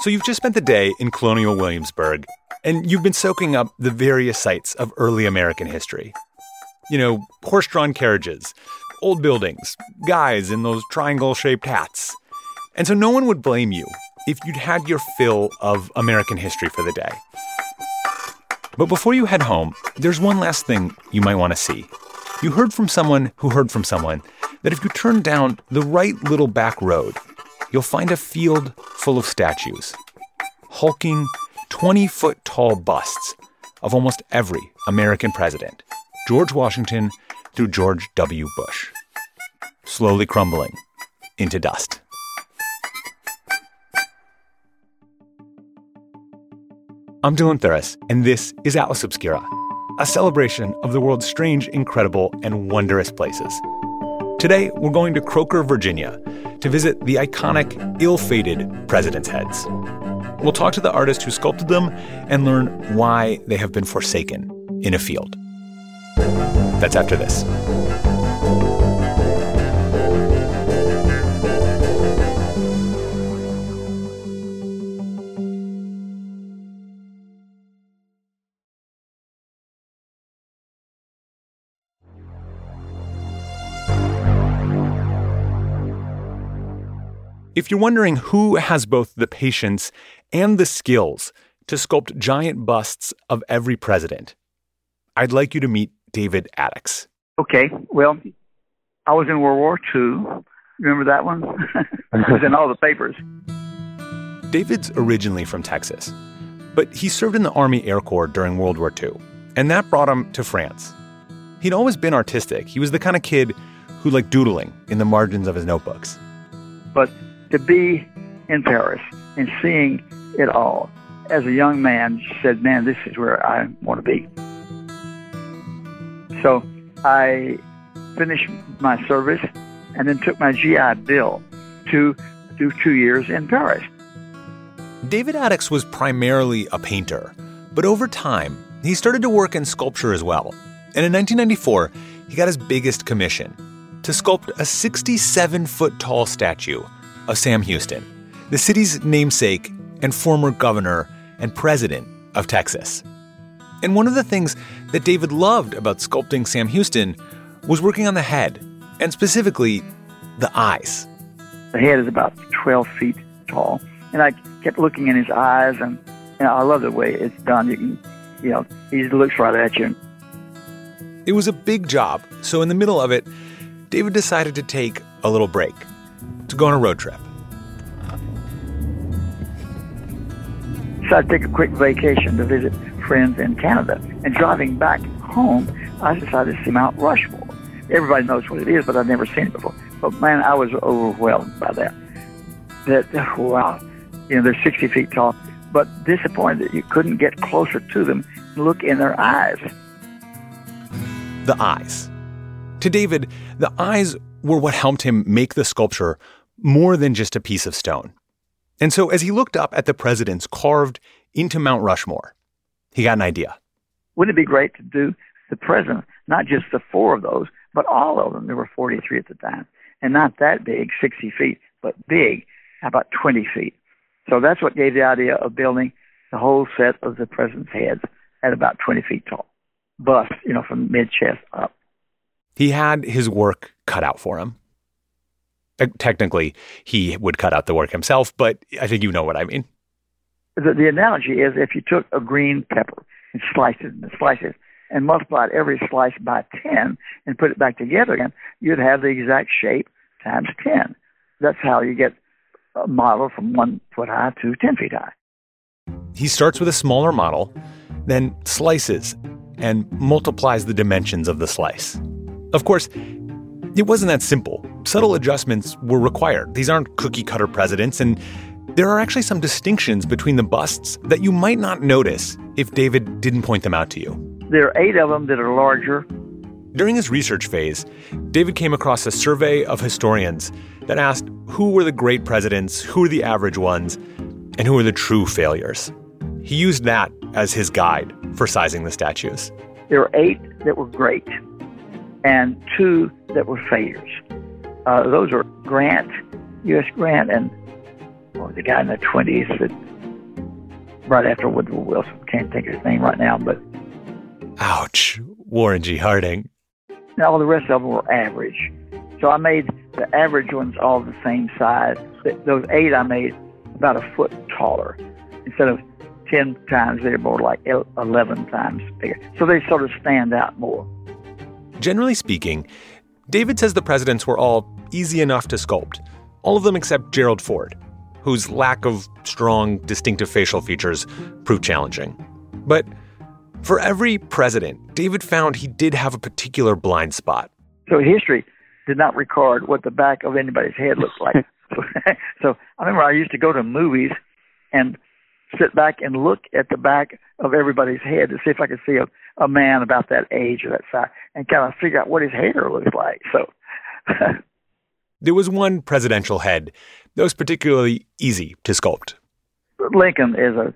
So you've just spent the day in colonial Williamsburg, and you've been soaking up the various sites of early American history. You know, horse drawn carriages, old buildings, guys in those triangle shaped hats. And so no one would blame you if you'd had your fill of American history for the day. But before you head home, there's one last thing you might want to see. You heard from someone who heard from someone that if you turn down the right little back road, you'll find a field full of statues. Hulking, 20 foot tall busts of almost every American president, George Washington through George W. Bush, slowly crumbling into dust. I'm Dylan Thuras, and this is Atlas Obscura, a celebration of the world's strange, incredible, and wondrous places. Today, we're going to Croaker, Virginia, to visit the iconic, ill fated president's heads. We'll talk to the artist who sculpted them and learn why they have been forsaken in a field. That's after this. If you're wondering who has both the patience and the skills to sculpt giant busts of every president, I'd like you to meet David Adickes. Okay, well, I was in World War II. Remember that one? it was in all the papers. David's originally from Texas, but he served in the Army Air Corps during World War II, and that brought him to France. He'd always been artistic. He was the kind of kid who liked doodling in the margins of his notebooks. But to be in Paris and seeing it all as a young man said, man, this is where I want to be. So I finished my service and then took my GI Bill to do two years in Paris. David Adickes was primarily a painter, but over time, he started to work in sculpture as well. And in 1994, he got his biggest commission to sculpt a 67 foot tall statue of Sam Houston, the city's namesake and former governor and president of Texas. And one of the things that David loved about sculpting Sam Houston was working on the head, and specifically the eyes. The head is about 12 feet tall, and I kept looking in his eyes, and, and I love the way it's done. You can, you know, he looks right at you. It was a big job, so in the middle of it, David decided to take a little break to go on a road trip. So I'd take a quick vacation to visit friends in Canada. And driving back home, I decided to see Mount Rushmore. Everybody knows what it is, but I've never seen it before. But man, I was overwhelmed by that. That, wow, you know, they're 60 feet tall, but disappointed that you couldn't get closer to them and look in their eyes. The eyes. To David, the eyes were what helped him make the sculpture more than just a piece of stone. And so as he looked up at the presidents carved into Mount Rushmore, he got an idea. Wouldn't it be great to do the presidents, not just the four of those, but all of them? There were 43 at the time, and not that big, 60 feet, but big, about 20 feet. So that's what gave the idea of building the whole set of the president's heads at about 20 feet tall, bust, you know, from mid chest up. He had his work cut out for him. Technically, he would cut out the work himself, but I think you know what I mean. The, the analogy is if you took a green pepper and sliced it and sliced it and multiplied every slice by 10 and put it back together again, you'd have the exact shape times 10. That's how you get a model from one foot high to 10 feet high. He starts with a smaller model, then slices and multiplies the dimensions of the slice. Of course, it wasn't that simple. Subtle adjustments were required. These aren't cookie cutter presidents, and there are actually some distinctions between the busts that you might not notice if David didn't point them out to you. There are eight of them that are larger. During his research phase, David came across a survey of historians that asked who were the great presidents, who were the average ones, and who were the true failures. He used that as his guide for sizing the statues. There were eight that were great and two that were failures. Uh, those were Grant, U.S. Grant, and well, the guy in the 20s that right after Woodrow Wilson. Can't think of his name right now, but. Ouch. Warren G. Harding. All the rest of them were average. So I made the average ones all the same size. Those eight I made about a foot taller instead of 10 times bigger, more like 11 times bigger. So they sort of stand out more. Generally speaking, David says the presidents were all easy enough to sculpt, all of them except Gerald Ford, whose lack of strong, distinctive facial features proved challenging. But for every president, David found he did have a particular blind spot. So history did not record what the back of anybody's head looked like. so I remember I used to go to movies and sit back and look at the back of everybody's head to see if I could see a, a man about that age or that size and kind of figure out what his hair looks like. So there was one presidential head that was particularly easy to sculpt. Lincoln is a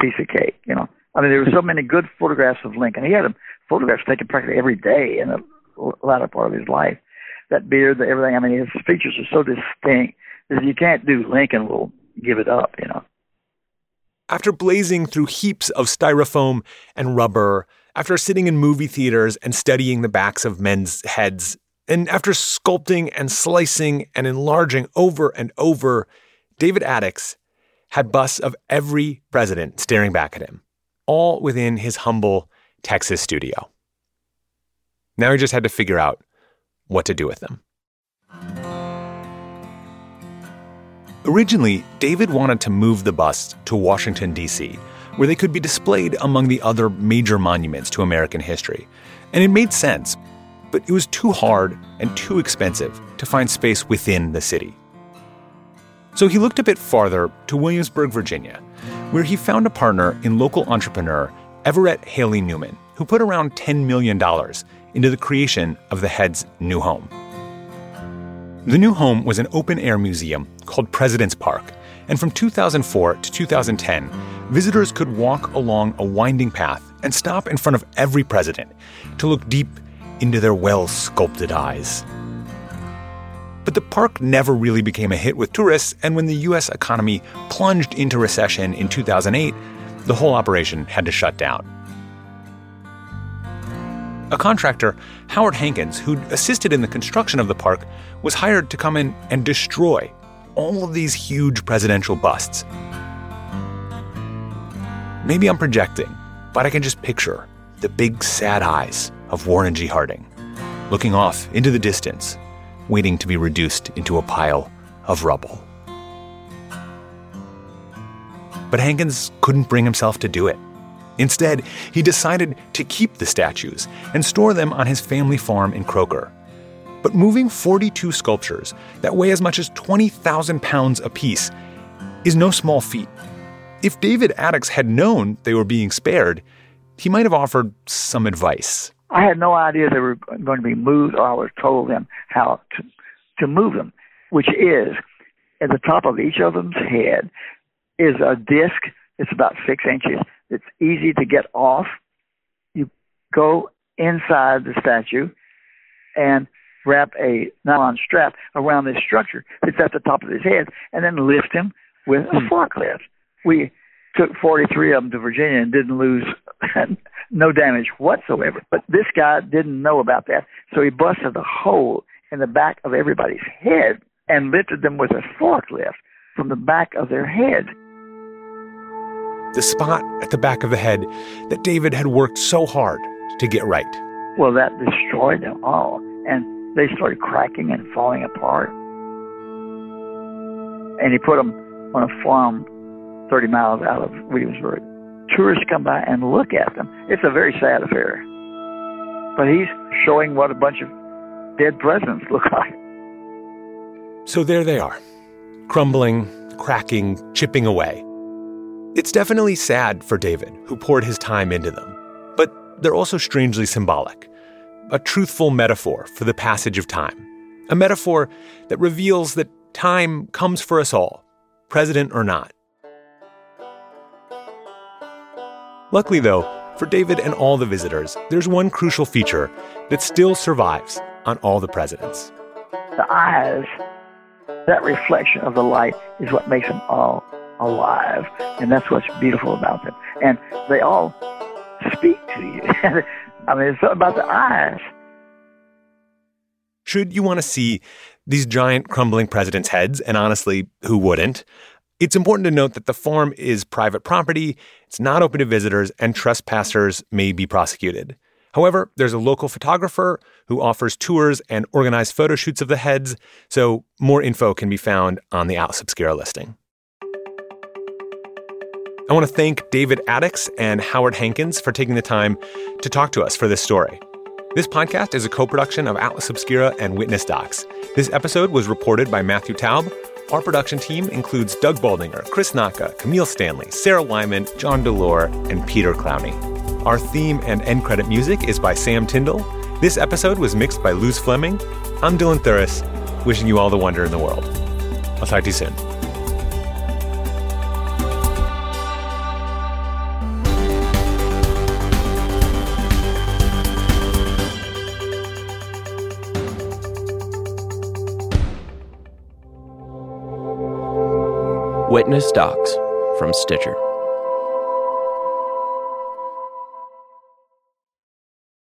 piece of cake, you know. I mean, there were so many good photographs of Lincoln. He had photographs taken practically every day in a latter part of his life. That beard, everything. I mean, his features are so distinct that you can't do Lincoln will give it up, you know. After blazing through heaps of styrofoam and rubber, after sitting in movie theaters and studying the backs of men's heads, and after sculpting and slicing and enlarging over and over, David Adickes had busts of every president staring back at him, all within his humble Texas studio. Now he just had to figure out what to do with them. Originally, David wanted to move the busts to Washington, D.C., where they could be displayed among the other major monuments to American history. And it made sense, but it was too hard and too expensive to find space within the city. So he looked a bit farther to Williamsburg, Virginia, where he found a partner in local entrepreneur Everett Haley Newman, who put around $10 million into the creation of the head's new home. The new home was an open air museum called President's Park, and from 2004 to 2010, visitors could walk along a winding path and stop in front of every president to look deep into their well sculpted eyes. But the park never really became a hit with tourists, and when the US economy plunged into recession in 2008, the whole operation had to shut down. A contractor, Howard Hankins, who'd assisted in the construction of the park, was hired to come in and destroy all of these huge presidential busts. Maybe I'm projecting, but I can just picture the big sad eyes of Warren G. Harding, looking off into the distance, waiting to be reduced into a pile of rubble. But Hankins couldn't bring himself to do it. Instead, he decided to keep the statues and store them on his family farm in Croaker. But moving 42 sculptures that weigh as much as 20,000 pounds apiece is no small feat. If David Adickes had known they were being spared, he might have offered some advice. I had no idea they were going to be moved, or I was told them how to, to move them, which is at the top of each of them's head is a disc. It's about six inches it's easy to get off. You go inside the statue and wrap a nylon strap around this structure that's at the top of his head and then lift him with a hmm. forklift. We took 43 of them to Virginia and didn't lose no damage whatsoever. But this guy didn't know about that, so he busted a hole in the back of everybody's head and lifted them with a forklift from the back of their head the spot at the back of the head that David had worked so hard to get right. Well, that destroyed them all, and they started cracking and falling apart. And he put them on a farm 30 miles out of Williamsburg. Tourists come by and look at them. It's a very sad affair. But he's showing what a bunch of dead presidents look like. So there they are, crumbling, cracking, chipping away. It's definitely sad for David, who poured his time into them, but they're also strangely symbolic. A truthful metaphor for the passage of time. A metaphor that reveals that time comes for us all, president or not. Luckily, though, for David and all the visitors, there's one crucial feature that still survives on all the presidents. The eyes that reflection of the light is what makes them all alive. And that's what's beautiful about them. And they all speak to you. I mean, it's about the eyes. Should you want to see these giant crumbling presidents' heads, and honestly, who wouldn't? It's important to note that the farm is private property, it's not open to visitors, and trespassers may be prosecuted. However, there's a local photographer who offers tours and organized photo shoots of the heads, so more info can be found on the Atlas Obscura listing. I want to thank David Adickes and Howard Hankins for taking the time to talk to us for this story. This podcast is a co production of Atlas Obscura and Witness Docs. This episode was reported by Matthew Taub. Our production team includes Doug Baldinger, Chris Naka, Camille Stanley, Sarah Wyman, John Delore, and Peter Clowney. Our theme and end credit music is by Sam Tyndall. This episode was mixed by Luz Fleming. I'm Dylan Thuras, wishing you all the wonder in the world. I'll talk to you soon. Witness Docs from Stitcher.